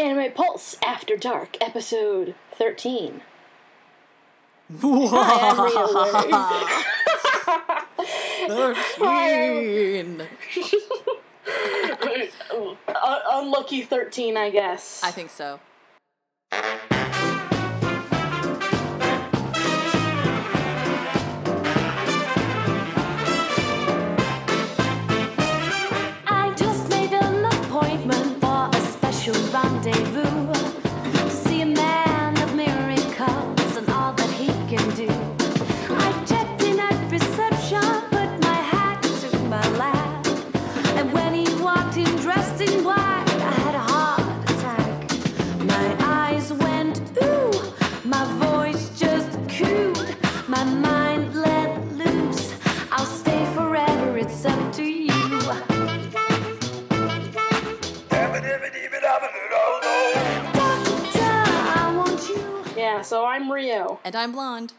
Anime Pulse After Dark, episode 13. Hi, Thirteen. Unlucky 13, I guess. I think so. So I'm Ryo. And I'm blonde.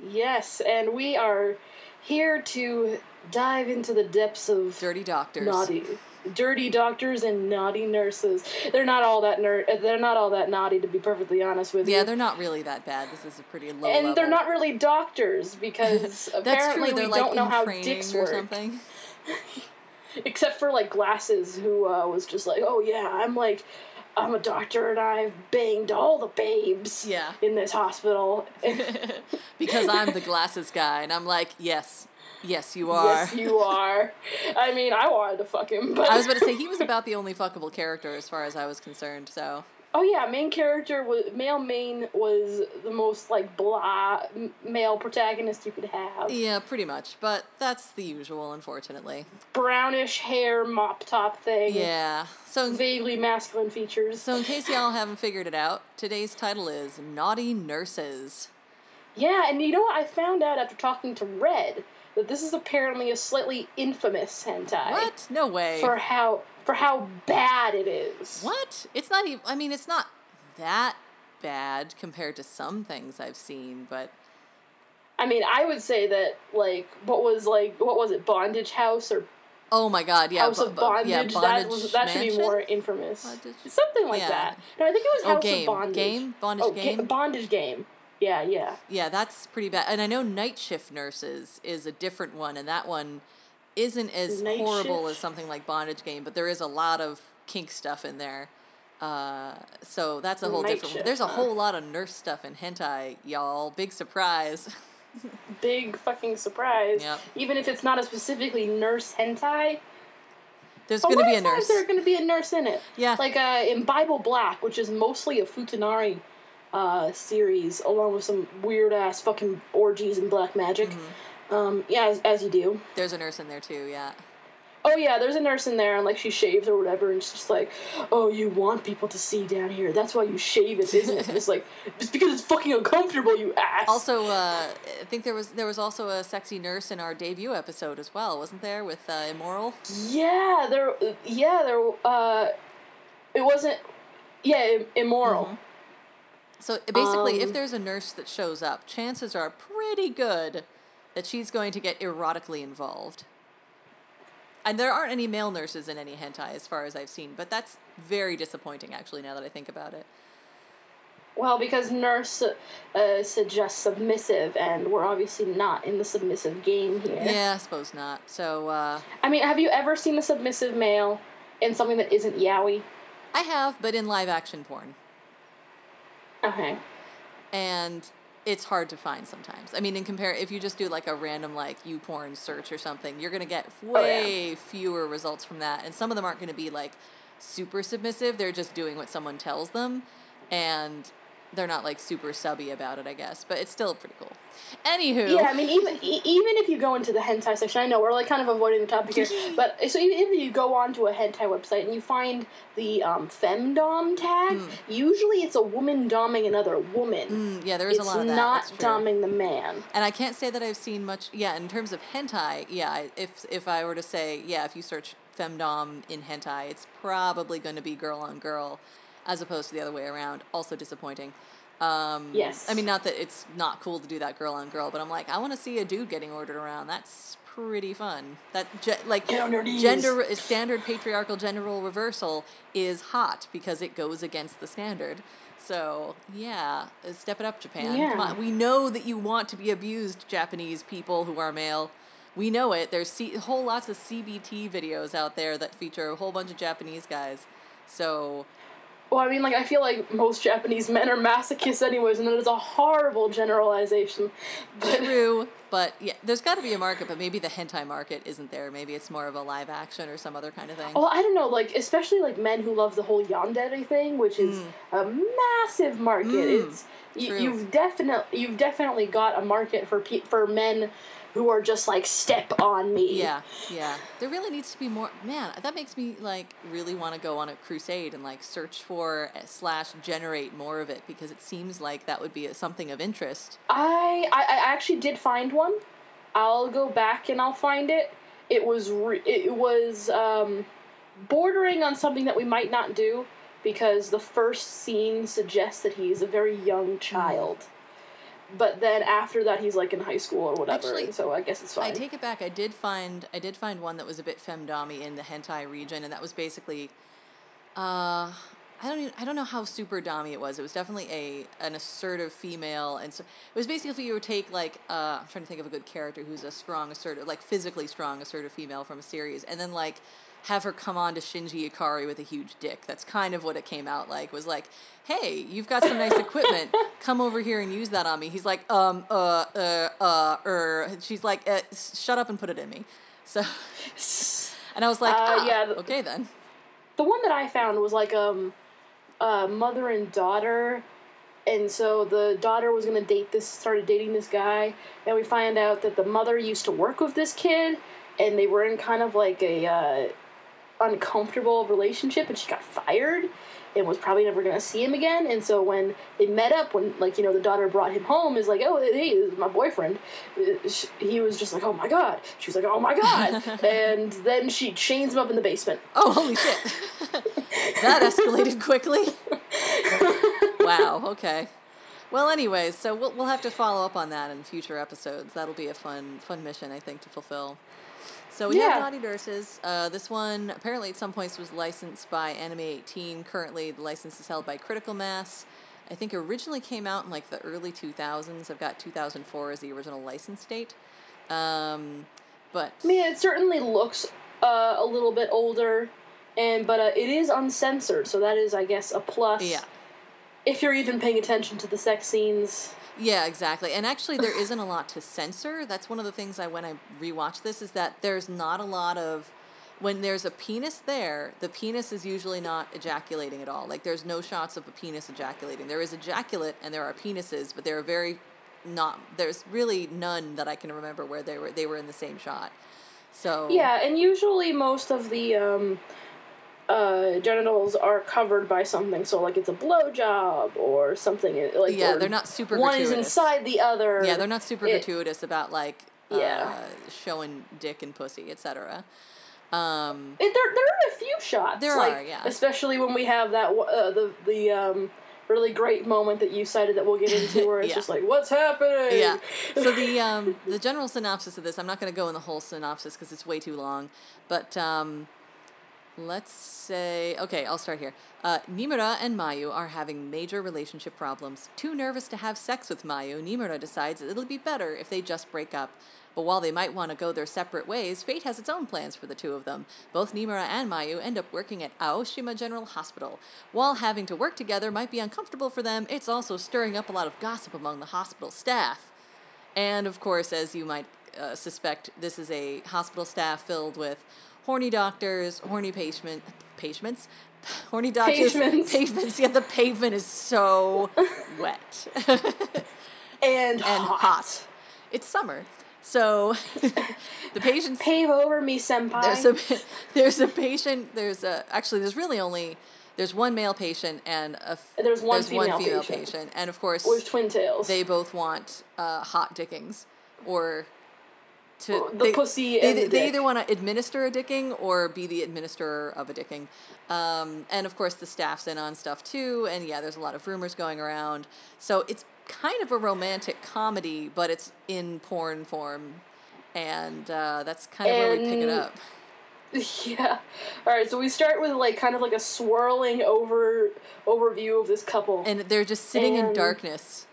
Yes, and we are here to dive into the depths of Dirty doctors. naughty dirty doctors and naughty nurses. They're not all that ner- they're not all that naughty to be perfectly honest with you. Yeah, they're not really that bad. This is a pretty low and level. they're not really doctors because apparently true. They're we like don't know how dicks or work. something. Except for like glasses, who uh, was just like, "Oh yeah, I'm like, I'm a doctor and I've banged all the babes Yeah. in this hospital." because I'm the glasses guy, and I'm like, yes, yes, you are. yes, you are. I mean, I wanted to fuck him, but I was about to say he was about the only fuckable character as far as I was concerned. So Oh yeah, main character was male main was the most like blah male protagonist you could have. yeah, pretty much. But that's the usual, unfortunately. Brownish hair, mop top thing. Yeah. So Vaguely masculine features. so in case y'all haven't figured it out, today's title is Naughty Nurses. Yeah, and you know what? I found out after talking to Red that this is apparently a slightly infamous hentai. What? No way. For how for how bad it is. What? It's not even. I mean, it's not that bad compared to some things I've seen, but I mean, I would say that like what was like what was it, Bondage House or oh my god, yeah, House of Bondage? yeah, that was that should be more infamous. Bondage- Something like yeah. that. No, I think it was Oh, House game. of Bondage. Game? Bondage oh, ga- game? bondage game. Yeah, yeah. Yeah, that's pretty bad. And I know Night Shift Nurses is a different one, and that one isn't as Night horrible Shift? as something like Bondage Game, but there is a lot of kink stuff in there. Uh, so that's a whole Night different. Shift, There's a huh? whole lot of nurse stuff in hentai, y'all. Big surprise. Big fucking surprise. Yep. Even if it's not a specifically nurse hentai. There's gonna be a nurse. There's gonna be a nurse in it. Yeah. Like uh, in Bible Black, which is mostly a Futanari uh, series, along with some weird ass fucking orgies and black magic. Mm-hmm. Um, yeah, as, as you do. There's a nurse in there too. Yeah. Oh yeah, there's a nurse in there, and like she shaves or whatever, and it's just like, oh, you want people to see down here. That's why you shave it, isn't it? it's like, it's because it's fucking uncomfortable, you ass. Also, uh, I think there was there was also a sexy nurse in our debut episode as well, wasn't there? With uh, Immoral. yeah, there, yeah, there. Uh, it wasn't. Yeah, im- immoral. So basically, if Um, there's a nurse that shows up, chances are pretty good that she's going to get erotically involved. And there aren't any male nurses in any hentai, as far as I've seen, but that's very disappointing, actually, now that I think about it. Well, because nurse uh, suggests submissive, and we're obviously not in the submissive game here. Yeah, I suppose not. So, uh, I mean, have you ever seen a submissive male in something that isn't yaoi? I have, but in live action porn. Okay. and it's hard to find sometimes. I mean, in compare, if you just do like a random like YouPorn search or something, you're gonna get oh, way fewer results from that, and some of them aren't gonna be like super submissive. They're just doing what someone tells them, and they're not like super subby about it, I guess. But it's still pretty cool. Anywho, Yeah, I mean, even even if you go into the hentai section, I know we're like kind of avoiding the topic here, but so even if you go onto a hentai website and you find the um, femdom tag, usually it's a woman doming another woman. Mm, yeah, there is it's a lot of that. not doming the man. And I can't say that I've seen much. Yeah, in terms of hentai, yeah. If if I were to say, yeah, if you search femdom in hentai, it's probably going to be girl on girl, as opposed to the other way around. Also disappointing. Um, Yes. I mean, not that it's not cool to do that girl on girl, but I'm like, I want to see a dude getting ordered around. That's pretty fun. That ge- like Get on your knees. gender standard patriarchal gender role reversal is hot because it goes against the standard. So yeah, uh, step it up, Japan. Come Yeah. on. We know that you want to be abused, Japanese people who are male. We know it. There's C- whole lots of CBT videos out there that feature a whole bunch of Japanese guys. So Well, I mean, like I feel like most Japanese men are masochists, anyways, and that is a horrible generalization. But True, but yeah, there's got to be a market, but maybe the hentai market isn't there. Maybe it's more of a live action or some other kind of thing. well, I don't know, like especially like men who love the whole yandere thing, which is a massive market. Mm, It's you, you've definitely you've definitely got a market for pe- for men who are just like step on me. Yeah, yeah. There really needs to be more. Man, that makes me like really want to go on a crusade and like search for uh, slash generate more of it because it seems like that would be a, something of interest. I, I I actually did find one. I'll go back and I'll find it. It was re- it was um, bordering on something that we might not do because the first scene suggests that he's a very young child. But then after that, he's like in high school or whatever, Actually, so I guess it's fine. I take it back. I did find I did find one that was a bit femdom in the hentai region, and that was basically, uh, I don't even, I don't know how super dommy it was. It was definitely a an assertive female, and so it was basically if you would take like uh, I'm trying to think of a good character who's a strong assertive, like physically strong assertive female from a series, and then like have her come on to Shinji Ikari with a huge dick. That's kind of what it came out like. Was like, hey, you've got some nice equipment. Come over here and use that on me. He's like, um, uh, uh, uh, er. She's like, uh, shut up and put it in me. So, and I was like, Uh, ah, yeah, th- okay then. the one that I found was like um, uh, mother and daughter, and so the daughter was gonna date this, started dating this guy, and we find out that the mother used to work with this kid, and they were in kind of like a uh, uncomfortable relationship, and she got fired, and was probably never gonna see him again. And so when they met up, when like you know the daughter brought him home, is like, oh hey, this is my boyfriend. Uh, He was just like, oh my god. She was like, oh my god, and then she chains him up in the basement. Oh, holy shit. that escalated quickly. wow, okay. Well, anyways, so we'll, we'll have to follow up on that in future episodes. That'll be a fun fun mission, I think, to fulfill. So we Yeah. have Naughty Nurses. Uh, this one apparently at some points was licensed by Anime 18. Currently, the license is held by Critical Mass. I think originally came out in like the early 2000s. I've got 2004 as the original license date. Um, but I mean, it certainly looks uh, a little bit older, and but uh, it is uncensored, so that is, I guess, a plus. yeah. If you're even paying attention to the sex scenes. Yeah, exactly. And actually, there isn't a lot to censor. That's one of the things I when I rewatch this is that there's not a lot of when there's a penis there. The penis is usually not ejaculating at all. Like there's no shots of a penis ejaculating. There is ejaculate and there are penises, but there are very not. There's really none that I can remember where they were they were in the same shot. So Yeah, and usually most of the um, uh, genitals are covered by something, so like it's a blowjob or something like. Yeah, they're not super One is inside the other. Yeah, they're not super It- gratuitous about like uh, Yeah. showing dick and pussy, etc. Um, It, there, there are a few shots. There like, are, yeah. Especially when we have that uh, the the um, really great moment that you cited that we'll get into, where it's Yeah. just like, what's happening? yeah. So the um the general synopsis of this, I'm not going to go in the whole synopsis because it's way too long, but um, let's say okay, I'll start here. Uh, Nimura and Mayu are having major relationship problems. Too nervous to have sex with Mayu, Nimura decides it'll be better if they just break up. But while they might want to go their separate ways, fate has its own plans for the two of them. Both Nimura and Mayu end up working at Aoshima General Hospital. While having to work together might be uncomfortable for them, it's also stirring up a lot of gossip among the hospital staff. And of course, as you might uh, suspect, this is a hospital staff filled with horny doctors, horny patient, patients, horny doctors, Patients. pavements. Yeah, the pavement is so wet And, and hot. It's summer, so the patients. Pave over me, senpai. There's a there's a patient. There's a actually there's really only there's one male patient and a There's one one female female patient. patient, and of course with twin tails. they both want uh, hot dickings or to The they, pussy They, and the they either want to administer a dicking or be the administrator of a dicking. Um, and of course, the staff's in on stuff too. And yeah, there's a lot of rumors going around. So it's kind of a romantic comedy, but it's in porn form. And uh, that's kind of where we pick it up. Yeah. All right. So we start with like kind of like a swirling over overview of this couple. And they're just sitting in darkness,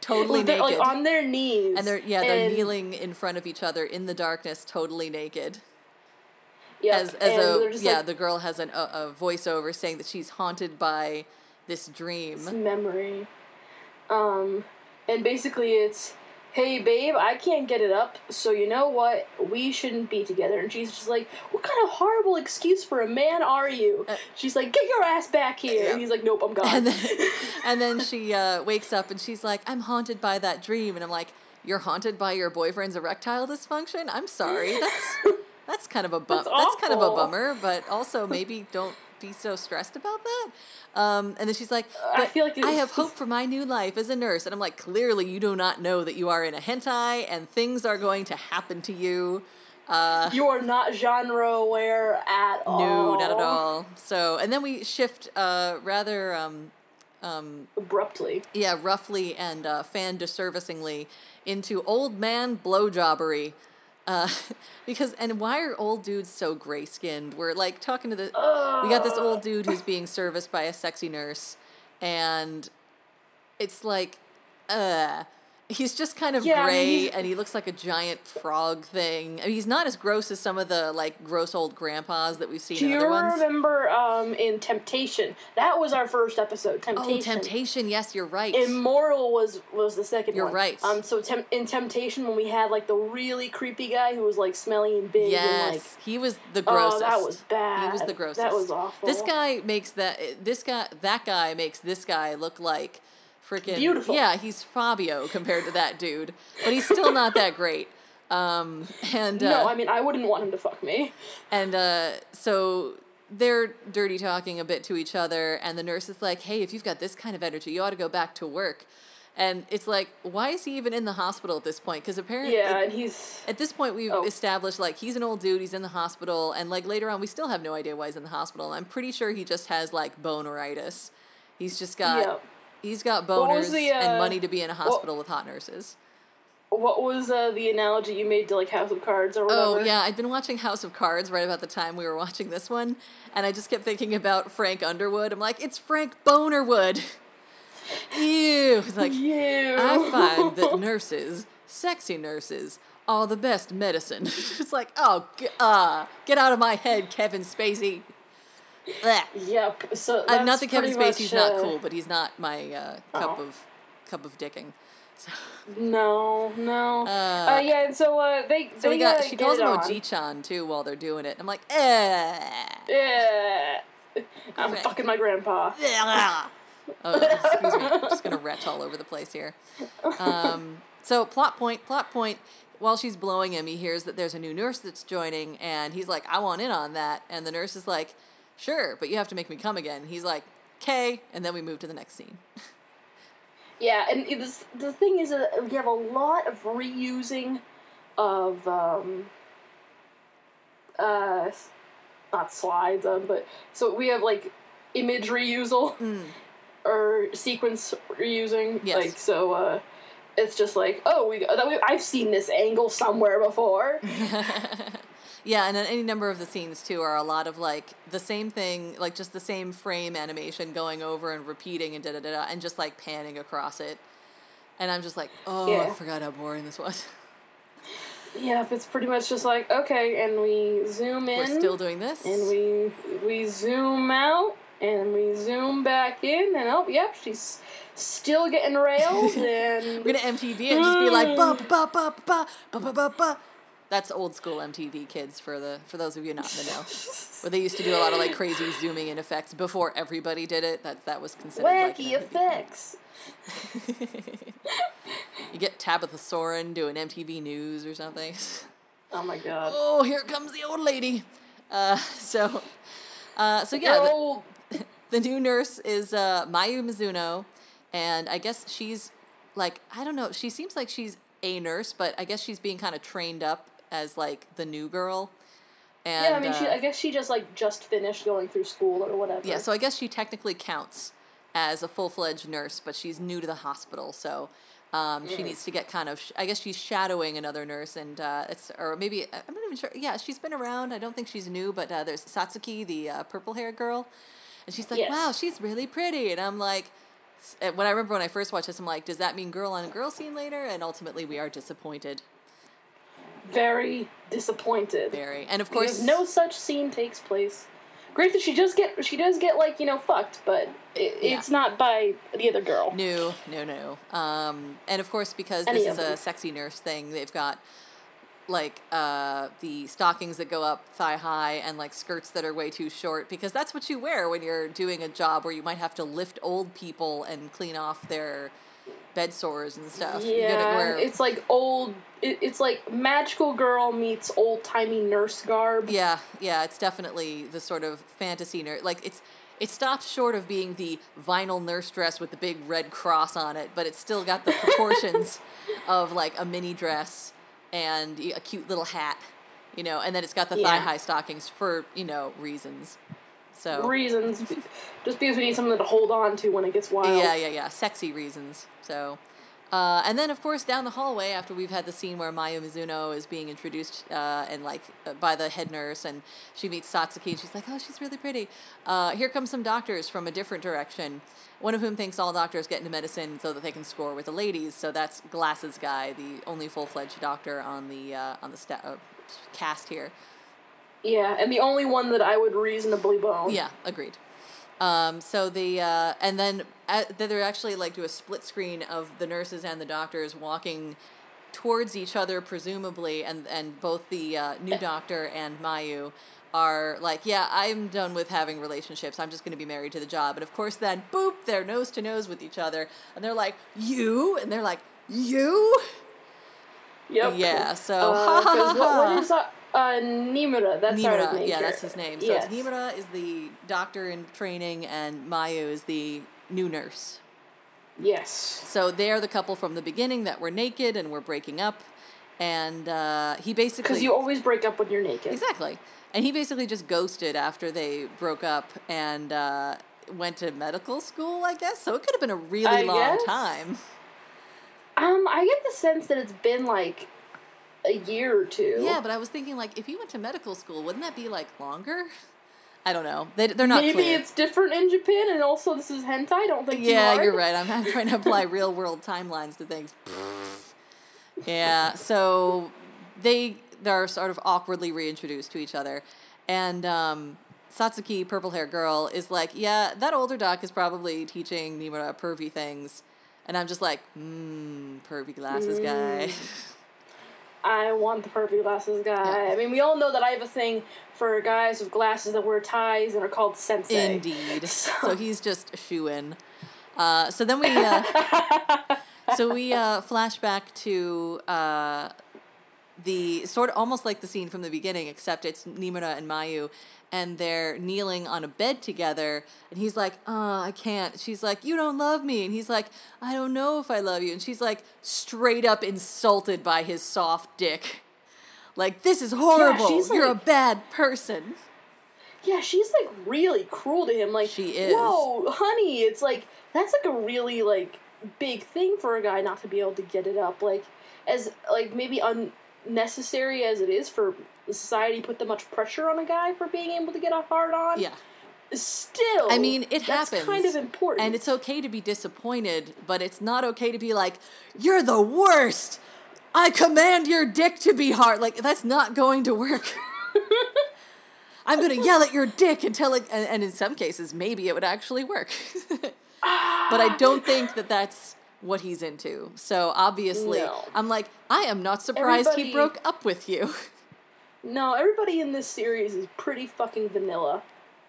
totally naked. like on their knees. and they're yeah, they're and- kneeling in front of each other in the darkness, totally naked. Yep, as as a yeah, like, the girl has an, a, a voiceover saying that she's haunted by this this dream. memory. Um, and basically it's, hey babe, I can't get it up, so you know what? We shouldn't be together. And she's just like, what kind of horrible excuse for a man are you? she's like, get your ass back here. Uh, yeah. And he's like, nope, I'm gone. And then and then she uh, wakes up and she's like, "I'm haunted by that dream," and I'm like, "You're haunted by your boyfriend's erectile dysfunction? I'm sorry. That's that's kind of a bum. That's That's, kind of a bummer, but also maybe don't be so stressed about that." Um, and then she's like, I feel like I have hope for my new life as a nurse," and I'm like, "Clearly, you do not know that you are in a hentai and things are going to happen to you." Uh, you are not genre aware at all. no, not at all. So, and then we shift uh, rather um, um, Abruptly. yeah, roughly and uh, fan disservicingly into old man blowjobbery. Uh, because and why are old dudes so gray skinned? We're like talking to the we got this old dude who's being serviced by a sexy nurse, and it's like, uh, he's just kind of Yeah, I mean, gray and he looks like a giant frog thing. I mean, he's not as gross as some of the like gross old grandpas that we've seen Do in you other ones. remember um, in Temptation? That was our first episode. Temptation. Oh, temptation! Yes, you're right. Immoral was was the second You're one. right. Um, so tem- in Temptation, when we had like the really creepy guy who was like smelly and big Yes, and like he was the grossest. Oh, that was bad. He was the grossest. That was awful. This guy makes that this guy that guy makes this guy look like freaking Beautiful. Yeah, he's Fabio compared to that dude, but he's still not that great. Um, and uh, no, I mean I wouldn't want him to fuck me. and uh, so they're dirty talking a bit to each other, and the nurse is like, "Hey, if you've got this kind of energy, you ought to go back to work." And it's like, why is he even in the hospital at this point? Because apparently, Yeah, and he's at this point, we've Oh. established like he's an old dude. He's in the hospital, and like later on, we still have no idea why he's in the hospital. I'm pretty sure he just has like boneritis. He's just got Yeah. He's got boners the, and uh, money to be in a hospital with hot nurses. what was uh, the analogy you made to like House of Cards or whatever? Oh yeah, I'd been watching House of Cards right about the time we were watching this one, and I just kept thinking about Frank Underwood. I'm like, it's Frank Bonerwood. Ew. It's like You. I find that nurses, sexy nurses, are the best medicine. it's like, oh, g- uh, get out of my head, Kevin Spacey. Blech. Yep. So I'm not the Kevin Spacey's much, not uh, cool, but he's not my uh, cup Oh. of cup of dicking. So, No, no. Uh, Uh, yeah, and so uh, they so we they got uh, she calls him. Oji-chan too while they're doing it. I'm like, eh. Yeah. I'm fucking my grandpa. oh, excuse me. I'm just gonna retch all over the place here. Um, so plot point, plot point. While she's blowing him, he hears that there's a new nurse that's joining, and he's like, "I want in on that." And the nurse is like, "Sure, but you have to make me come again." He's like, "Okay," and then we move to the next scene. Yeah, and is, the thing is that we have a lot of reusing of um uh not slides um, but so we have like image reusal or sequence reusing Yes. like so uh it's just like oh we that we, I've seen this angle somewhere before Yeah, and any number of the scenes too are a lot of like the same thing, like just the same frame animation going over and repeating and da da da da, and just like panning across it. And I'm just like, oh, I forgot how boring this was. yeah if it's pretty much just like okay and we zoom in We're still doing this. and we we zoom out and we zoom back in and oh yep she's still getting railed and We're gonna MTV and just be like ba ba ba ba ba ba ba ba. That's old school MTV kids for the for those of you not in the know. Where they used to do a lot of like crazy zooming in effects before everybody did it. That that was considered like wacky MTV. effects You get Tabitha Soren doing MTV News or something. oh my god Oh, here comes the old lady. Uh, so, uh, so yeah, the, the new nurse is uh, Mayu Mizuno, and I guess she's like I don't know. She seems like she's a nurse, but I guess she's being kind of trained up as like the new girl. And, yeah, I mean, she. uh, I guess she just like just finished going through school or whatever. yeah, so I guess she technically counts as a full fledged nurse, but she's new to the hospital, so um, she needs to get kind of. Sh- I guess she's shadowing another nurse, and uh, it's or maybe I'm not even sure. Yeah, she's been around. I don't think she's new, but uh, there's Satsuki, the uh, purple haired girl, and she's like, Yes. "Wow, she's really pretty," and I'm like. uh, When I remember when I first watched this, I'm like, does that mean girl on girl scene later? And ultimately, we are disappointed. Very disappointed. Very, and of Because course, no such scene takes place. Great that she does get she does get like you know fucked, but it, Yeah. it's not by the other girl. No, no, no. Um, and of course, because Any this is a sexy nurse thing, they've got like uh, the stockings that go up thigh high and like skirts that are way too short because that's what you wear when you're doing a job where you might have to lift old people and clean off their bed sores and stuff. you Yeah, it's like old. It, it's like magical girl meets old timey nurse garb. Yeah, yeah, it's definitely the sort of fantasy nurse. Like it's it stops short of being the vinyl nurse dress with the big red cross on it, but it's still got the proportions of like a mini dress and a cute little hat, you know, and then it's got the Yeah. thigh high stockings for you know reasons. So Reasons, just because we need something to hold on to when it gets wild. yeah, yeah, yeah, sexy reasons. So. Uh, and then, of course, down the hallway, after we've had the scene where Mayu Mizuno is being introduced uh, and like uh, by the head nurse, and she meets Satsuki, and she's like, "Oh, she's really pretty." Uh, here come some doctors from a different direction. One of whom thinks all doctors get into medicine so that they can score with the ladies. So that's Glasses guy, the only full fledged doctor on the uh, on the sta- uh, cast here. Yeah, and the only one that I would reasonably bone. Yeah, agreed. Um, so the uh, and then uh, they're actually like do a split screen of the nurses and the doctors walking towards each other, presumably, and and both the uh, new doctor and Mayu are like, yeah, I'm done with having relationships. I'm just going to be married to the job. And of course, then boop, they're nose to nose with each other, and they're like, you, and they're like, you. Yep. Yeah. So Uh, 'cause what, what is uh, uh, Nimura? That's our Nimura, main yeah, that's his name. So yes. Nimura is the doctor in training, and Mayu is the new nurse. Yes. So they're the couple from the beginning that were naked and were breaking up, and uh, he basically Because you always break up when you're naked. exactly, and he basically just ghosted after they broke up and uh, went to medical school. I guess so. It could have been a really I long guess. time. Um, I get the sense that it's been like a year or two. Yeah, but I was thinking like if you went to medical school, wouldn't that be like longer? I don't know. They they're not Maybe clear. it's different in Japan, and also this is hentai. I don't think Yeah, hard. you're right. I'm, trying to apply real world timelines to things. yeah, so they they're sort of awkwardly reintroduced to each other, and um, Satsuki, purple hair girl, is like, yeah, that older doc is probably teaching Nimura pervy things, and I'm just like, mmm, pervy glasses guy. I want the pervy glasses guy. Yeah. I mean, we all know that I have a thing for guys with glasses that wear ties and are called sensei. Indeed. So- So he's just a shoe in. Uh, so then we, uh, so we uh, flash back to uh, the sort of almost like the scene from the beginning, except it's Nimura and Mayu, and they're kneeling on a bed together, and he's like, "Uh, I can't." She's like, "You don't love me," and he's like, "I don't know if I love you," and she's like, straight up insulted by his soft dick. Like this is horrible. she's You're a bad person. Yeah, she's like really cruel to him. Like She is. Whoa, honey! It's like that's like a really like big thing for a guy not to be able to get it up. Like as like maybe unnecessary as it is for society to put that much pressure on a guy for being able to get a hard on. Yeah. Still, I mean, it that's happens. kind of important. And it's okay to be disappointed, but it's not okay to be like, you're the worst. I command your dick to be hard. Like, that's not going to work. I'm to yell at your dick until it, and, and in some cases, maybe it would actually work. but I don't think that that's what he's into. So obviously, No. I'm like, I am not surprised he broke up with you. no, everybody in this series is pretty fucking vanilla.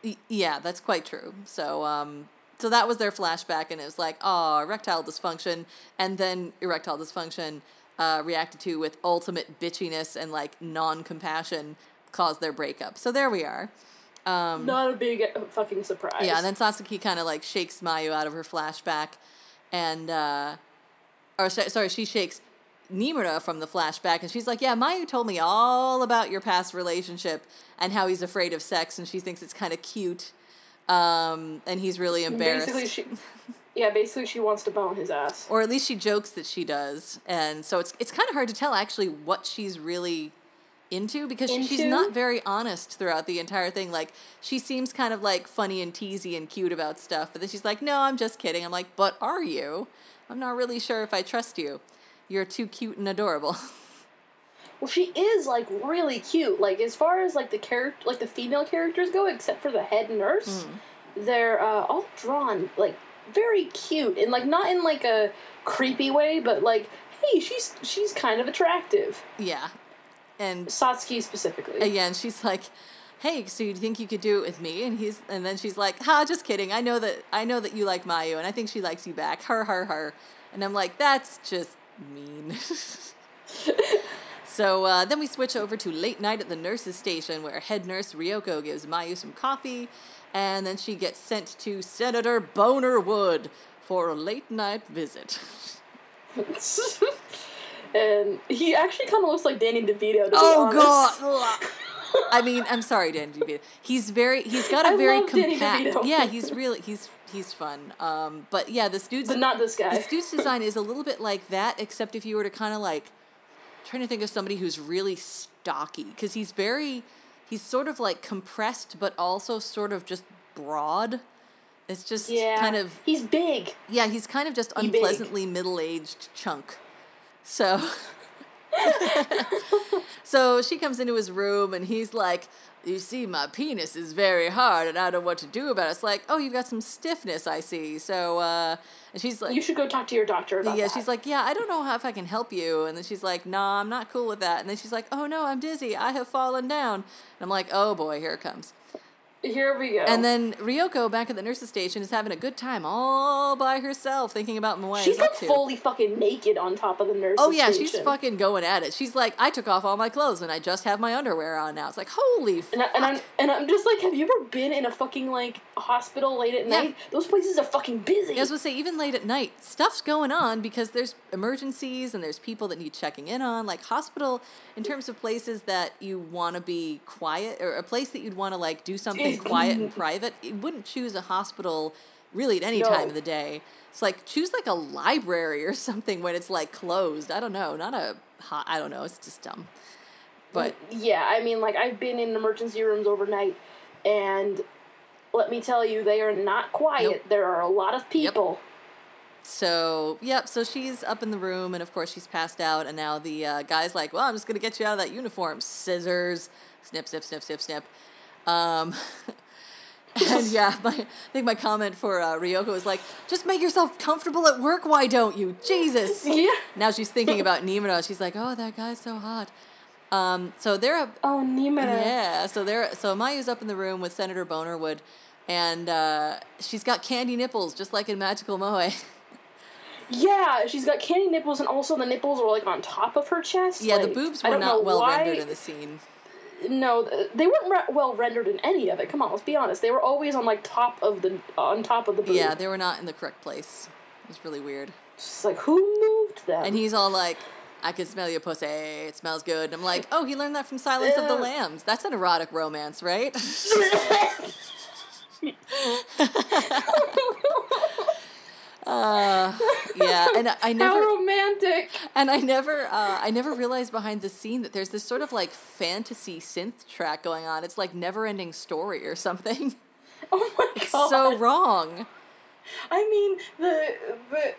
Y- Yeah, that's quite true. So, um, so that was their flashback, and it was like, oh, erectile dysfunction, and then erectile dysfunction uh, reacted to with ultimate bitchiness and like non-compassion caused their breakup. So there we are. Um, Not a big fucking surprise. Yeah, and then Satsuki kind of like shakes Mayu out of her flashback, and uh, or sorry, she shakes Nimura from the flashback, and she's like, "Yeah, Mayu told me all about your past relationship and how he's afraid of sex, and she thinks it's kind of cute, um, and he's really embarrassed." Basically, she. Yeah, basically, she wants to bone his ass. or at least she jokes that she does, and so it's it's kind of hard to tell actually what she's really into because she's not very honest throughout the entire thing. Like she seems kind of like funny and teasy and cute about stuff, but then she's like, "No, I'm just kidding." I'm like, "But are you? I'm not really sure if I trust you. You're too cute and adorable." Well, she is like really cute. Like as far as like the character, like the female characters go, except for the head nurse, Hmm. they're uh, all drawn like very cute and like not in like a creepy way, but like hey, she's she's kind of attractive. yeah, and Satsuki specifically. again, she's like, "Hey, so you think you could do it with me?" And he's, and then she's like, "Ha, just kidding. I know that I know that you like Mayu, and I think she likes you back. Her, her, her." And I'm like, "That's just mean." so uh, then we switch over to late night at the nurses' station, where head nurse Ryoko gives Mayu some coffee, and then she gets sent to Senator Bonerwood for a late night visit. and he actually kind of looks like Danny DeVito. To Oh. God! I mean, I'm sorry, Danny DeVito. He's very, he's got a I very compact. Yeah, he's really, he's he's fun. Um, but yeah, this dude's But not this guy. this dude's design is a little bit like that, except if you were to kind of like trying to think of somebody who's really stocky, because he's very, he's sort of like compressed, but also sort of just broad. It's just Yeah. kind of He's big. yeah, he's kind of just He unpleasantly middle-aged chunk. So So she comes into his room and he's like, "You see my penis is very hard and I don't know what to do about it." It's like, "Oh, you've got some stiffness, I see." So uh and she's like You should go talk to your doctor about yeah, that. she's like, yeah, I don't know how if I can help you. And then she's like, nah, I'm not cool with that. And then she's like, oh no, I'm dizzy. I have fallen down. And I'm like, oh boy, here it comes. Here we go. And then Ryoko back at the nurse's station is having a good time all by herself, thinking about what she's like to. fully fucking naked on top of the nurse. Station. Oh yeah, she's fucking going at it. She's like, I took off all my clothes and I just have my underwear on now. It's like, holy And, I, fuck. and I'm and I'm just like, have you ever been in a fucking like hospital late at Yeah. night? Those places are fucking busy. I was gonna say, even late at night, stuff's going on because there's emergencies and there's people that need checking in on. Like hospital, in terms of places that you want to be quiet or a place that you'd want to like do something quiet and private, you wouldn't choose a hospital really at any No. time of the day. It's like choose like a library or something when it's like closed. I don't know, not a hot. I don't know. It's just dumb. But yeah, I mean, like I've been in emergency rooms overnight, and let me tell you, they are not quiet. Nope. There are a lot of people. Yep. So, yep, so she's up in the room, and of course, she's passed out, and now the uh, guy's like, Well, I'm just going to get you out of that uniform. Scissors. Snip, snip, snip, snip, snip. Um, and yeah, my, I think my comment for uh, Ryoko was like, Just make yourself comfortable at work, why don't you? Jesus. Yeah. Now she's thinking about Nimura. She's like, Oh, that guy's so hot. Um, so they're up. Oh, Nimura. Yeah, so they're so Mayu's up in the room with Senator Bonerwood, and uh, she's got candy nipples, just like in Magical Moe. Yeah, she's got candy nipples, and also the nipples are like on top of her chest. Yeah, the boobs were don't well why- rendered in the scene. No, they weren't re- well rendered in any of it. Come on, let's be honest. They were always on like top of the on top of the boob. Yeah, they were not in the correct place. It was really weird. It's like who moved them? And he's all like, "I can smell your pussy. It smells good." And I'm like, "Oh, he learned that from Silence of the Lambs. That's an erotic romance, right?" uh, yeah, and I- I How never. romantic! And I never, uh, I never realized behind the scene that there's this sort of like fantasy synth track going on. It's like never-ending story or something. Oh my god! so wrong. I mean, the the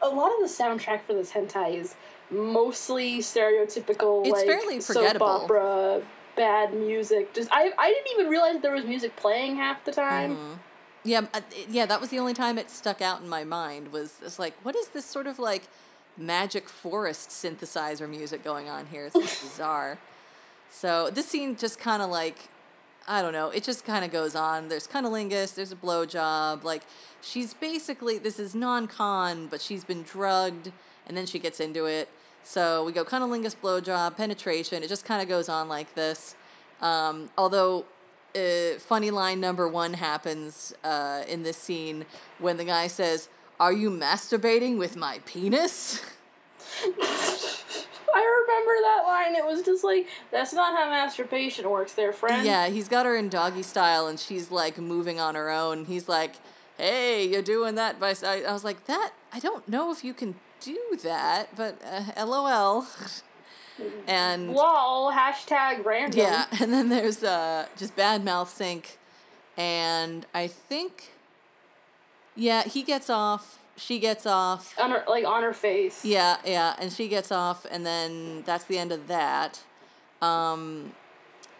a lot of the soundtrack for this hentai is mostly stereotypical. It's like, fairly soap forgettable. opera, bad music. Just I I didn't even realize there was music playing half the time. Mm-hmm. Yeah, uh, yeah, that was the only time it stuck out in my mind. Was it's like, what is this sort of like magic forest synthesizer music going on here? It's just bizarre. So this scene just kind of like, I don't know, it just kind of goes on. There's cunnilingus, there's a blowjob. Like she's basically this is non-con, but she's been drugged, and then she gets into it. So we go cunnilingus, blowjob, penetration. It just kind of goes on like this. Um, although uh, funny line number one happens uh, in this scene when the guy says, "Are you masturbating with my penis?" I remember that line. It was just like, that's not how masturbation works, there, friend. Yeah, he's got her in doggy style, and she's like moving on her own. He's like, "Hey, you're doing that by." s-" I I was like, "That I don't know if you can do that, but uh, lol." and Lol, hashtag random. yeah, and then there's uh just bad mouth sync, and I think, yeah, he gets off. She gets off. On her, like, on her face. Yeah, yeah, and she gets off, and then that's the end of that. Um,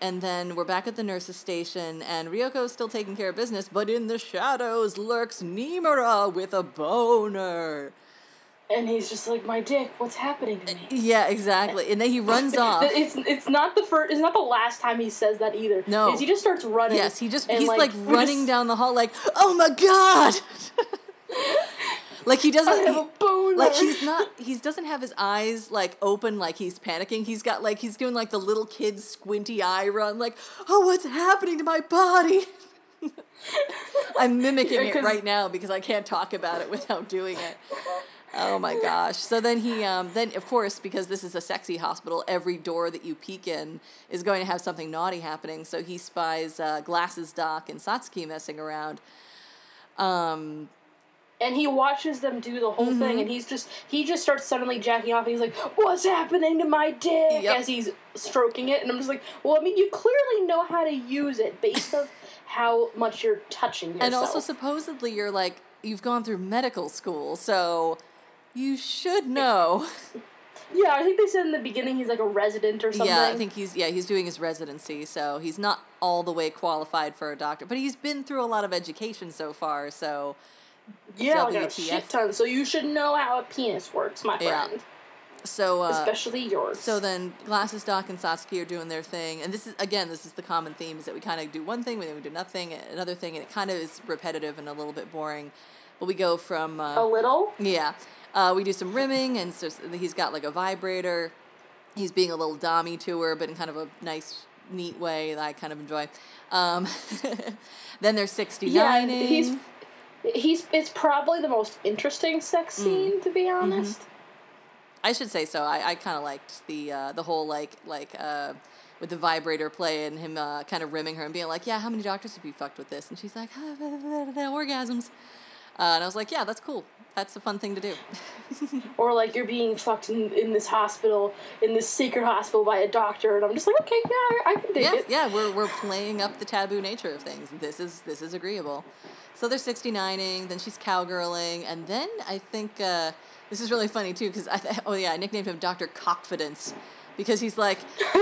and then we're back at the nurse's station, and Ryoko's still taking care of business, but in the shadows lurks Nimura with a boner. And he's just like, my dick, what's happening to me? Yeah, exactly. And then he runs off. It's it's not the first. It's not the last time he says that either. No. He just starts running? Yes, he just he's like, we running just- down the hall like, "Oh my god." like he doesn't I have he- a boner. like he's not he doesn't have his eyes like open like he's panicking. He's got like he's doing like the little kid squinty eye run like, "Oh, what's happening to my body?" I'm mimicking Yeah, it right now because I can't talk about it without doing it. Oh my gosh. So then he um then of course because this is a sexy hospital, every door that you peek in is going to have something naughty happening. So he spies uh, Glasses Doc and Satsuki messing around. Um and he watches them do the whole Mm-hmm. thing, and he's just he just starts suddenly jacking off. And he's like, "What's happening to my dick?" Yep. As he's stroking it, and I'm just like, "Well, I mean, you clearly know how to use it based on how much you're touching yourself." and also supposedly you're like you've gone through medical school, so you should know. yeah, I think they said in the beginning he's like a resident or something. Yeah, I think he's yeah, he's doing his residency, so he's not all the way qualified for a doctor, but he's been through a lot of education so far, so yeah, like a shit ton. So you should know how a penis works, my Yeah. friend, so uh especially yours. So then Glasses Doc and Satsuki are doing their thing, and this is again this is the common theme is that we kind of do one thing, then we do nothing, another thing, and it kind of is repetitive and a little bit boring. But we go from uh, a little. yeah, uh, we do some rimming, and so he's got like a vibrator. He's being a little dommy to her, but in kind of a nice, neat way that I kind of enjoy. Um, then there's sixty Yeah, he's he's it's probably the most interesting sex Mm. scene to be Mm-hmm. honest. I should say so. I, I kind of liked the uh, the whole like like uh, with the vibrator play and him uh, kind of rimming her and being like, yeah, how many doctors have you fucked with this? And she's like, orgasms. Uh, and I was like, yeah, that's cool. That's a fun thing to do. Or like you're being fucked in, in this hospital, in this secret hospital by a doctor, and I'm just like, okay, yeah, I, I can dig yeah, it. yeah, we're we're playing up the taboo nature of things. This is this is agreeable. So they're 69ing, then she's cowgirling, and then I think uh, this is really funny too because I th- oh yeah, I nicknamed him Doctor Confidence because he's like,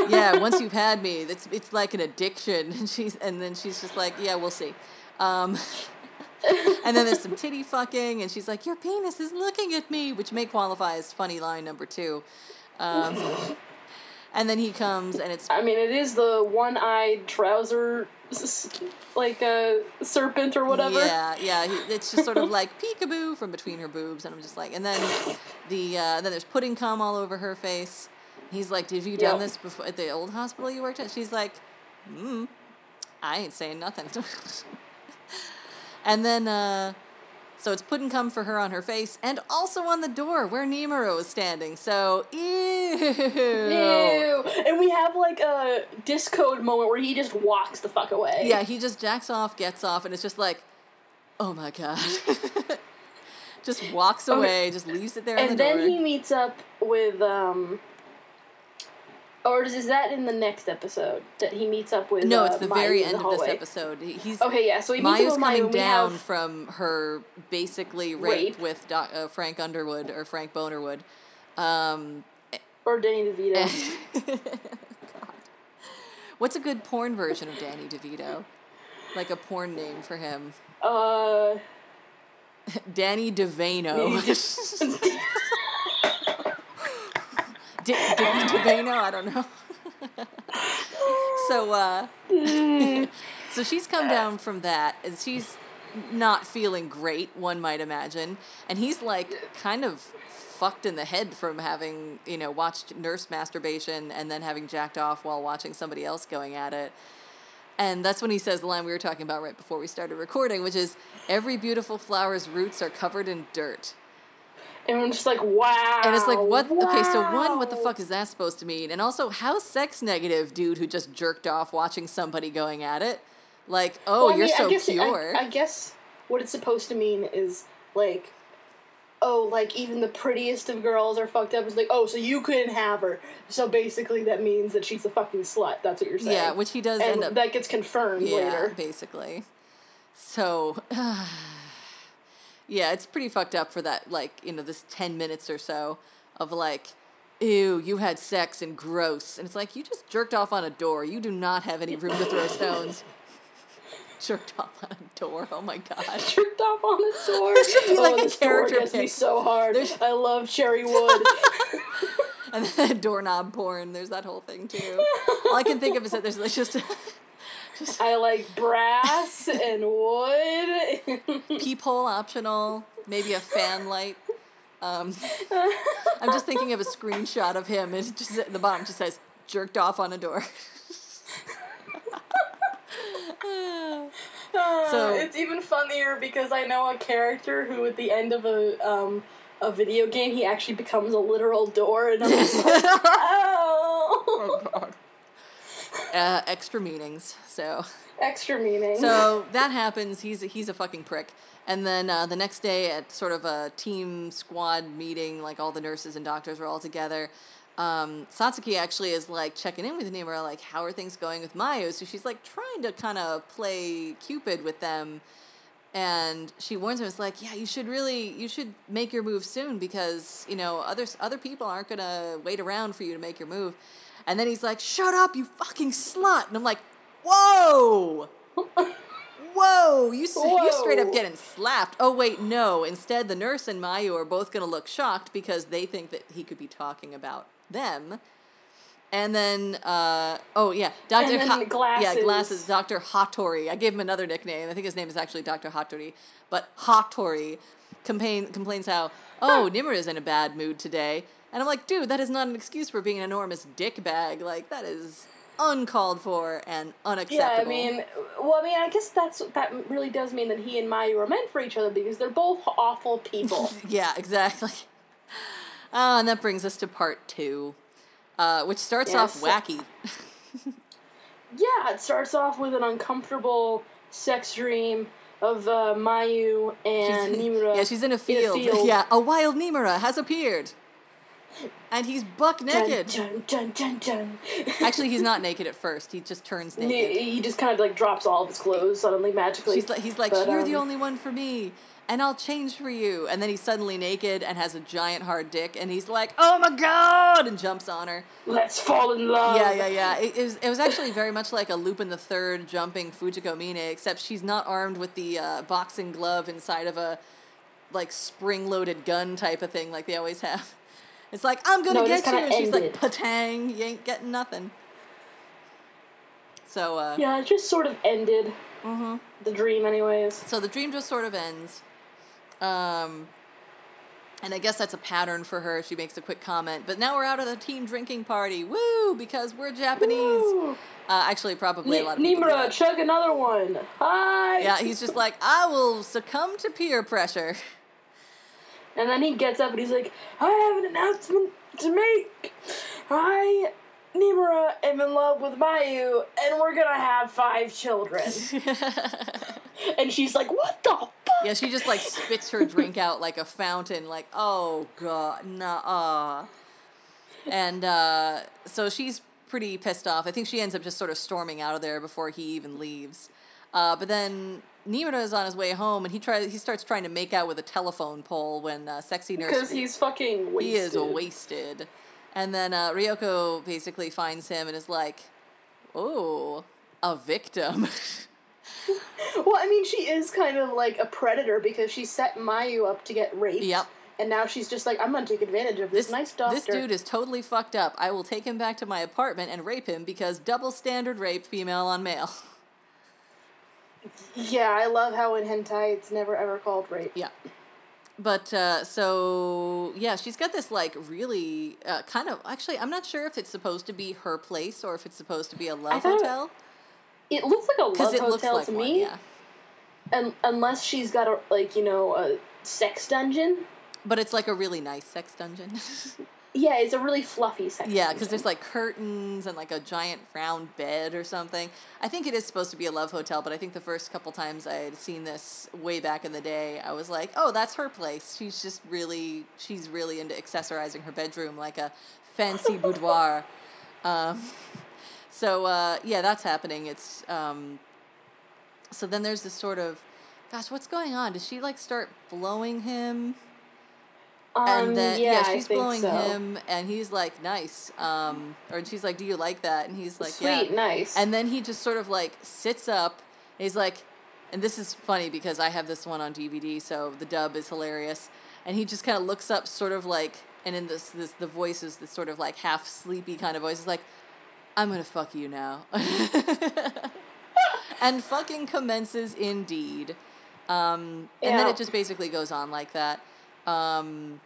yeah, once you've had me, it's it's like an addiction, and she's and then she's just like, yeah, we'll see. Um, and then there's some titty fucking, and she's like, your penis is looking at me, which may qualify as funny line number two. Um, and then he comes, and it's I mean, it is the one-eyed trouser, like a serpent or whatever. Yeah, yeah. he- It's just sort of like peekaboo from between her boobs, and I'm just like, and then the uh, then there's pudding cum all over her face. He's like, "Have you done Yep. this before at the old hospital you worked at?" She's like, "Hmm, I ain't saying nothing." and then, uh, so it's pudding come for her on her face, and also on the door where Nimura is standing. So, ew. Ew. And we have like a discode moment where he just walks the fuck away. Yeah, he just jacks off, gets off, and it's just like, oh my god. just walks away, just leaves it there And the then door. he meets up with um. Or is that in the next episode that he meets up with? no, uh, it's the Mayu very end the of this episode. He's Okay, yeah. So he meets Mayu's up with Mayu. coming we down have- from her basically rape, Rape. with Doc, uh, Frank Underwood or Frank Bonerwood. Um, or Danny DeVito. God. What's a good porn version of Danny DeVito? Like a porn name for him. uh. Danny DeVano. D- Danny DeVano, I don't know. so, uh, so she's come down from that, and she's not feeling great, one might imagine. And he's like kind of fucked in the head from having, you know, watched nurse masturbation and then having jacked off while watching somebody else going at it. And that's when he says the line we were talking about right before we started recording, which is every beautiful flower's roots are covered in dirt. And I'm just like, wow. And it's like, what? Okay, so one, what the fuck is that supposed to mean? And also, how sex negative, dude, who just jerked off watching somebody going at it? Like, oh, Well, I you're so I guess, I- pure. I, guess what it's supposed to mean is like, oh, like even the prettiest of girls are fucked up. It's like, oh, so you couldn't have her. So basically, that means that she's a fucking slut. That's what you're saying. yeah, which he does and end up. that gets confirmed yeah, later. basically. So, yeah, it's pretty fucked up for that, like, you know, this 10 minutes or so of like, ew, you had sex and gross. And it's like, you just jerked off on a door. You do not have any room to throw stones. jerked off on a door. Oh my god. jerked off on a door. There should be, oh, like, a this door character gets me so hard. There's- I love cherry wood. And then doorknob porn. There's that whole thing too. All I can think of is that there's just I like brass and wood. peephole optional, maybe a fan light. Um, I'm just thinking of a screenshot of him. and just at the bottom just says jerked off on a door. Uh, So- it's even funnier because I know a character who, at the end of a um, a video game, he actually becomes a literal door, and I'm just like, oh, uh, extra meanings. So extra meaning. so that happens. He's he's a fucking prick. And then uh, the next day at sort of a team squad meeting, like all the nurses and doctors were all together. Um, Satsuki actually is like checking in with Nimura, like how are things going with Mayu? So she's like trying to kind of play Cupid with them, and she warns him, "It's like, yeah, you should really, you should make your move soon because you know others, other people aren't gonna wait around for you to make your move." And then he's like, "Shut up, you fucking slut!" And I'm like, "Whoa." Whoa, you, s you straight up getting slapped. Oh, wait, no. Instead, the nurse and Mayu are both going to look shocked because they think that he could be talking about them. And then, uh, oh, yeah, Dr. Ha- Yeah, glasses. glasses. Dr. Hattori. I gave him another nickname. I think his name is actually Dr. Hattori. But Hattori complain, complains how, oh, Nimura is in a bad mood today. And I'm like, dude, that is not an excuse for being an enormous dick bag. Like, that is uncalled for and unacceptable. yeah, I mean, well, I mean, I guess that's that really does mean that he and Mayu are meant for each other because they're both awful people. Yeah, exactly. Uh, and that brings us to part two, uh, which starts off wacky. yeah, it starts off with an uncomfortable sex dream of uh, Mayu and Nimura. yeah, she's in a field. Yeah, a wild Nimura has appeared. And he's buck naked. Dun, dun, dun. Actually, he's not naked at first. He just turns naked. he, he just kind of like drops all of his clothes suddenly magically. She's like, he's like, But, you're the um, only one for me, and I'll change for you. And then he's suddenly naked and has a giant hard dick, and he's like, oh my god, and jumps on her. Let's fall in love. Yeah, yeah, yeah. It, it was it was actually very much like a Lupin the Third jumping Fujiko Mine, except she's not armed with the uh, boxing glove inside of a like spring-loaded gun type of thing like they always have. It's like I'm gonna No, get you, and she's like patang, you ain't getting nothing. So uh, Yeah, it just sort of ended Mm-hmm. the dream, anyways. so the dream just sort of ends. Um, and I guess that's a pattern for her. She makes a quick comment, but now we're out of the team drinking party. Woo! Because we're Japanese. Uh, actually, probably a lot of Nimura, chug another one. Hi. Yeah, he's just like, I will succumb to peer pressure. And then he gets up and he's like, I have an announcement to make. I, Nimura, am in love with Mayu, and we're gonna have five children. and she's like, What the fuck? Yeah, she just like spits her drink out like a fountain, like, oh god, nah. And uh, so she's pretty pissed off. I think she ends up just sort of storming out of there before he even leaves. Uh, but then Nimura is on his way home, and he tries. He starts trying to make out with a telephone pole when uh, sexy nurse. Because he's fucking wasted. he is wasted. And then uh, Ryoko basically finds him and is like, "Oh, a victim." Well, I mean, she is kind of like a predator because she set Mayu up to get raped. Yep. And now she's just like, I'm gonna take advantage of this, nice doctor. This dude is totally fucked up. I will take him back to my apartment and rape him because double standard rape female on male. Yeah, I love how in hentai it's never ever called rape. Yeah. But uh, so yeah, she's got this like really uh, kind of actually I'm not sure if it's supposed to be her place or if it's supposed to be a love hotel It looks like a love it hotel like to one. me, Yeah. un- unless she's got a like you know a sex dungeon. but it's like a really nice sex dungeon. Yeah, it's a really fluffy sex. yeah, because there's like curtains and like a giant round bed or something. I think it is supposed to be a love hotel, but I think the first couple times I had seen this way back in the day, I was like, oh, that's her place. She's just really, she's really into accessorizing her bedroom like a fancy boudoir. Um, so uh, yeah, that's happening. It's um, so then there's this sort of, gosh, what's going on? Does she like start blowing him? Um, and then yeah, I she's blowing so. him, and he's like, "Nice," um, or she's like, "Do you like that?" And he's like, "Yeah." Sweet, nice. And then he just sort of like sits up. And he's like, and this is funny because I have this one on DVD, so the dub is hilarious. And he just kind of looks up, sort of like, and in this, this the voice is this sort of like half sleepy kind of voice. It's like, "I'm gonna fuck you now," and fucking commences indeed. Um, and then it just basically goes on like that. Um,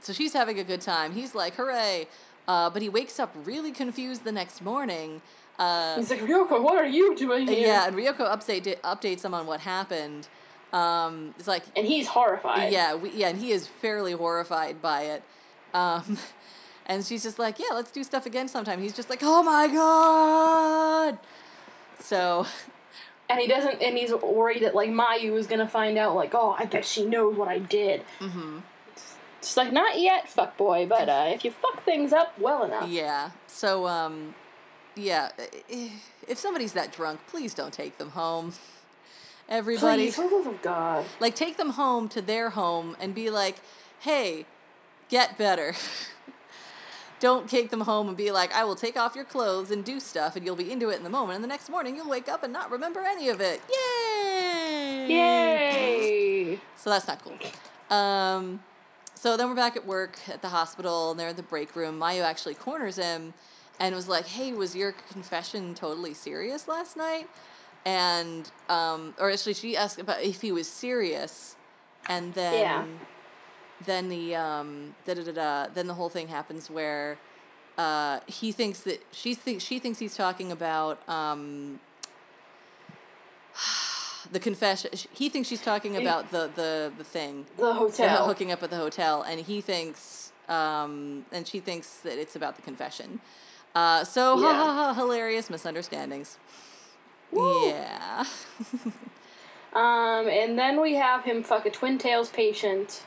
so she's having a good time. He's like, hooray. Uh, but he wakes up really confused the next morning. Uh, He's like, Ryoko, what are you doing here? yeah, and Ryoko update, updates him on what happened. Um, it's like, And he's horrified. yeah, we, yeah, and he is fairly horrified by it. Um, and she's just like, yeah, let's do stuff again sometime. He's just like, oh my god. So, And he doesn't, and he's worried that like Mayu is gonna find out. Like, oh, I bet she knows what I did. Mm-hmm. It's like not yet, fuck boy, but uh, if you fuck things up well enough, yeah. So, um, yeah, if somebody's that drunk, please don't take them home. Everybody. please, of God. Like, take them home to their home and be like, hey, get better. Don't take them home and be like, I will take off your clothes and do stuff, and you'll be into it in the moment, and the next morning you'll wake up and not remember any of it. Yay! Yay! So that's not cool. Um, so then we're back at work at the hospital, and they're in the break room. Mayu actually corners him and was like, "Hey, was your confession totally serious last night?" And um, or actually, she asked about if he was serious, and then Yeah. Then the um, da da da da. Then the whole thing happens where. Uh, he thinks that she thinks she thinks he's talking about um, the confession. He thinks she's talking about the the the thing, The the hotel. hooking up at the hotel, and he thinks, um, and she thinks that it's about the confession. Uh, so ha Yeah. ha ha, hilarious misunderstandings. Woo. Yeah. Um, and then we have him fuck a Twin Tails patient.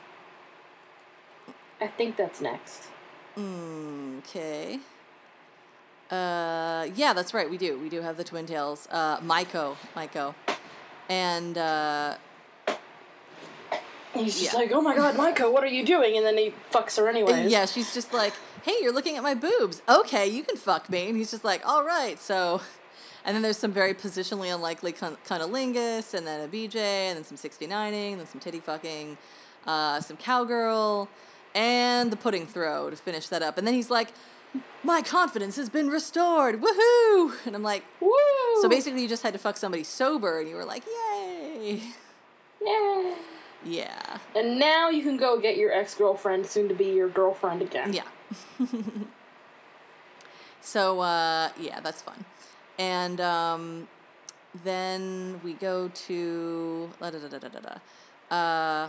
I think that's next. Okay. Uh, yeah, that's right. We do. We do have the twin tails. Uh, Maiko, Maiko, and uh, And he's just Yeah. like, oh my god, Maiko, what are you doing? And then he fucks her anyways. yeah, she's just like, "Hey, you're looking at my boobs. Okay, you can fuck me." And he's just like, "All right." So, and then there's some very positionally unlikely cun- cunnilingus, and then a BJ, and then some 69ing, and then some titty fucking, uh, some cowgirl, and the pudding throw to finish that up. And then he's like, "My confidence has been restored. Woohoo!" And I'm like, Woo! So basically, you just had to fuck somebody sober, and you were like, "Yay!" Yeah. Yeah, And now you can go get your ex girlfriend, soon to be your girlfriend again. yeah. so uh, yeah, that's fun, and um, then we go to. Uh,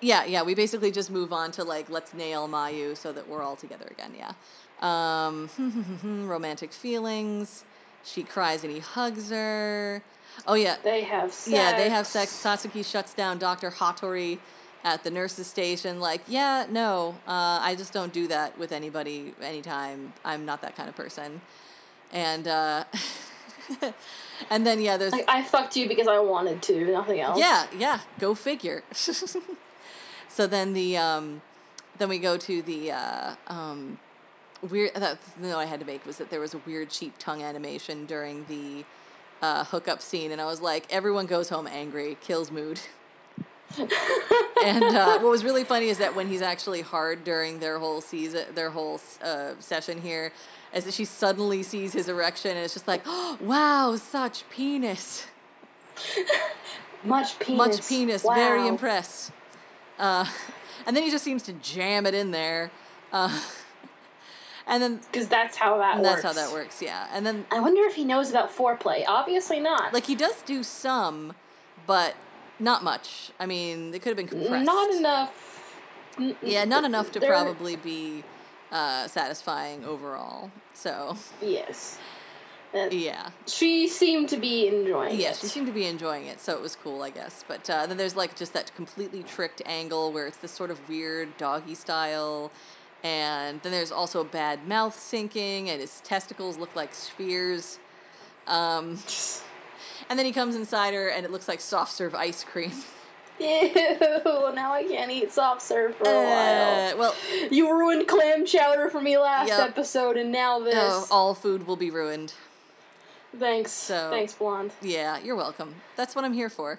yeah, yeah. We basically just move on to like let's nail Mayu so that we're all together again. Yeah. Um, romantic feelings. She cries and he hugs her. Oh yeah, They have sex. Yeah, they have sex. Satsuki shuts down Dr. Hattori at the nurse's station. Like, yeah, no, uh, I just don't do that with anybody anytime. I'm not that kind of person. And uh, and then yeah, there's Like, I fucked you because I wanted to, nothing else. yeah, yeah, go figure. so then the um, then we go to the uh, um, weird. That no, I had to make was that there was a weird cheap tongue animation during the uh, hookup scene, and I was like, everyone goes home angry, kills mood. and uh, what was really funny is that when he's actually hard during their whole season, their whole uh, session here, is that she suddenly sees his erection, and it's just like, oh, wow, such penis. Much penis. Much penis. Very impressed. Uh, and then he just seems to jam it in there. Uh, and then Because that's how that and works. that's how that works, yeah. And then, I wonder if he knows about foreplay. Obviously not. like, he does do some, but not much. I mean, it could have been compressed. Not enough. Yeah, not enough to there- probably be uh, satisfying overall. So Yes. Yeah, She seemed to be enjoying yeah, it. she seemed to be enjoying it, so it was cool, I guess. But uh, then there's like just that completely tricked angle where it's this sort of weird doggy style. And then there's also bad mouth sinking, and his testicles look like spheres. Um, and then he comes inside her, and it looks like soft serve ice cream. Ew, now I can't eat soft serve for a while. Uh, well, You ruined clam chowder for me last Yep. episode, and now this. no, all food will be ruined. Thanks. So- Thanks, blonde. Yeah, you're welcome. That's what I'm here for.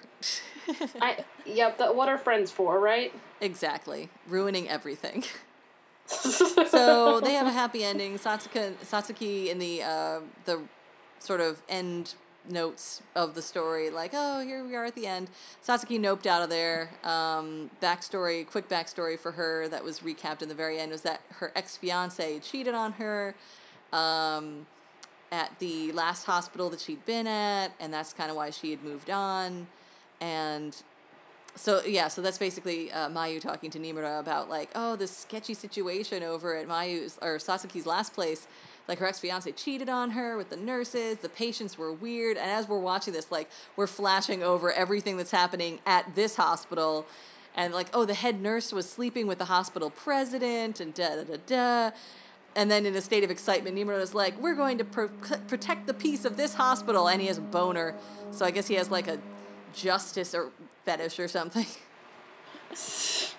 I yep. That what are friends for, right? exactly. Ruining everything. so they have a happy ending. Satsuka, Satsuki in the uh, the sort of end notes of the story, like, oh, here we are at the end. Satsuki noped out of there. Um, backstory, quick backstory for her that was recapped in the very end was that her ex fiance cheated on her. Um, at the last hospital that she'd been at, and that's kind of why she had moved on. And so yeah, so that's basically uh, Mayu talking to Nimura about like, oh, this sketchy situation over at Mayu's or Satsuki's last place. Like her ex fiance cheated on her with the nurses. The patients were weird, and as we're watching this, like we're flashing over everything that's happening at this hospital, and like, oh, the head nurse was sleeping with the hospital president, and da da da da. And then in a state of excitement, Nimura is like, "We're going to pro- protect the peace of this hospital," and he has a boner. So I guess he has like a justice or fetish or something.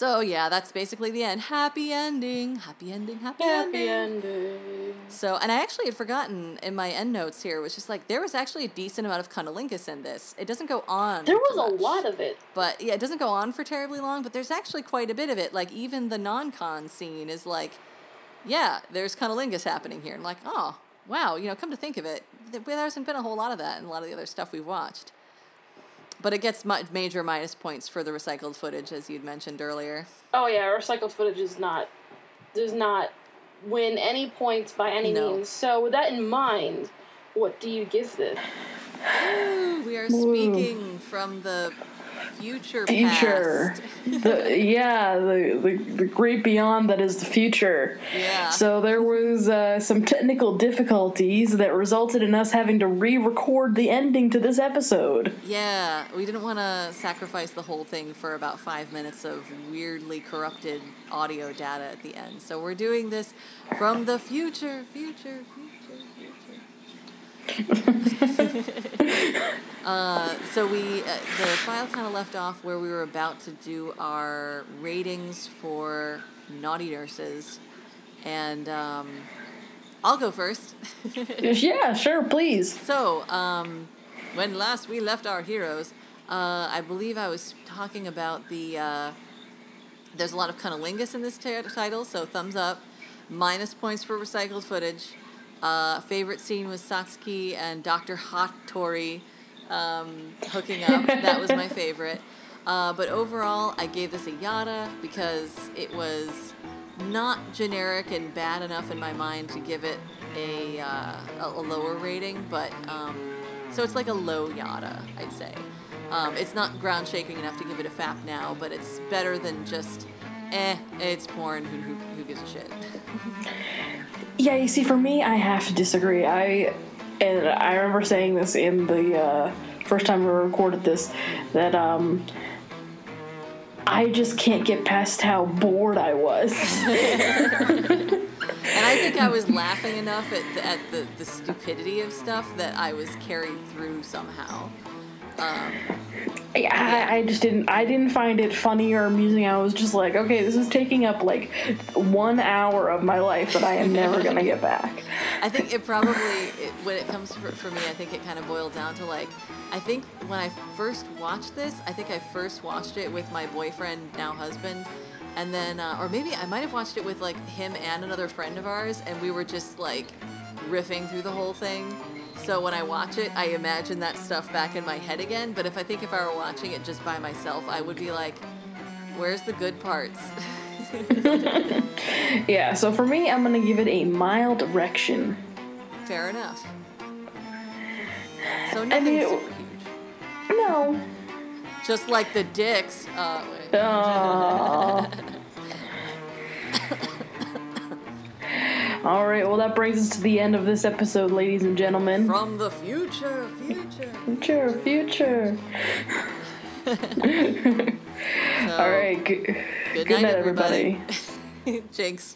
So yeah, that's basically the end. Happy ending. Happy ending. Happy, Happy ending. ending. So, and I actually had forgotten in my end notes here, it was just like there was actually a decent amount of cunnilingus in this. It doesn't go on. There was a lot of it. But yeah, it doesn't go on for terribly long, but there's actually quite a bit of it. Like even the non-con scene is like, yeah, there's cunnilingus happening here. And like, oh, wow, you know, come to think of it, there hasn't been a whole lot of that in a lot of the other stuff we've watched. But it gets major minus points for the recycled footage, as you'd mentioned earlier. Oh yeah, recycled footage is not does not win any points by any No. means. So with that in mind, what do you give this? We are speaking from the future, future. the yeah, the, the the great beyond that is the future. Yeah. So there was uh, some technical difficulties that resulted in us having to re-record the ending to this episode. Yeah, we didn't want to sacrifice the whole thing for about five minutes of weirdly corrupted audio data at the end. So we're doing this from the future, future, future, future. Uh, so we, uh, the file kind of left off where we were about to do our ratings for naughty nurses, and um, I'll go first. yeah, sure, please. So, um, when last we left our heroes, uh, I believe I was talking about the. Uh, there's a lot of cunnilingus in this t- title, so thumbs up. Minus points for recycled footage. Uh, favorite scene was Satsuki and Dr. Hattori um, hooking up. that was my favorite. Uh, but overall, I gave this a yada because it was not generic and bad enough in my mind to give it a, uh, a lower rating, but um, so it's like a low yada, I'd say. Um, it's not ground shaking enough to give it a fap now, but it's better than just, eh, it's porn. Who, who, who gives a shit? Yeah, you see, for me, I have to disagree. I and I remember saying this in the uh, first time we recorded this that um, I just can't get past how bored I was. And I think I was laughing enough at the, at the, the stupidity of stuff that I was carried through somehow. Um, yeah, I, I just didn't. I didn't find it funny or amusing. I was just like, okay, this is taking up like one hour of my life that I am never gonna get back. I think it probably, it, when it comes for, for me, I think it kind of boiled down to like, I think when I first watched this, I think I first watched it with my boyfriend, now husband, and then, uh, or maybe I might have watched it with like him and another friend of ours, and we were just like riffing through the whole thing. So when I watch it, I imagine that stuff back in my head again. But if I think if I were watching it just by myself, I would be like, where's the good parts? Yeah, so for me, I'm gonna give it a mild erection. Fair enough. So nothing mean, super huge. No, Just like the dicks. Uh, wait. All right, well, that brings us to the end of this episode, ladies and gentlemen. From the future, future. Future, future. So, All right, good, Good, good night, night, everybody. everybody. Jinx.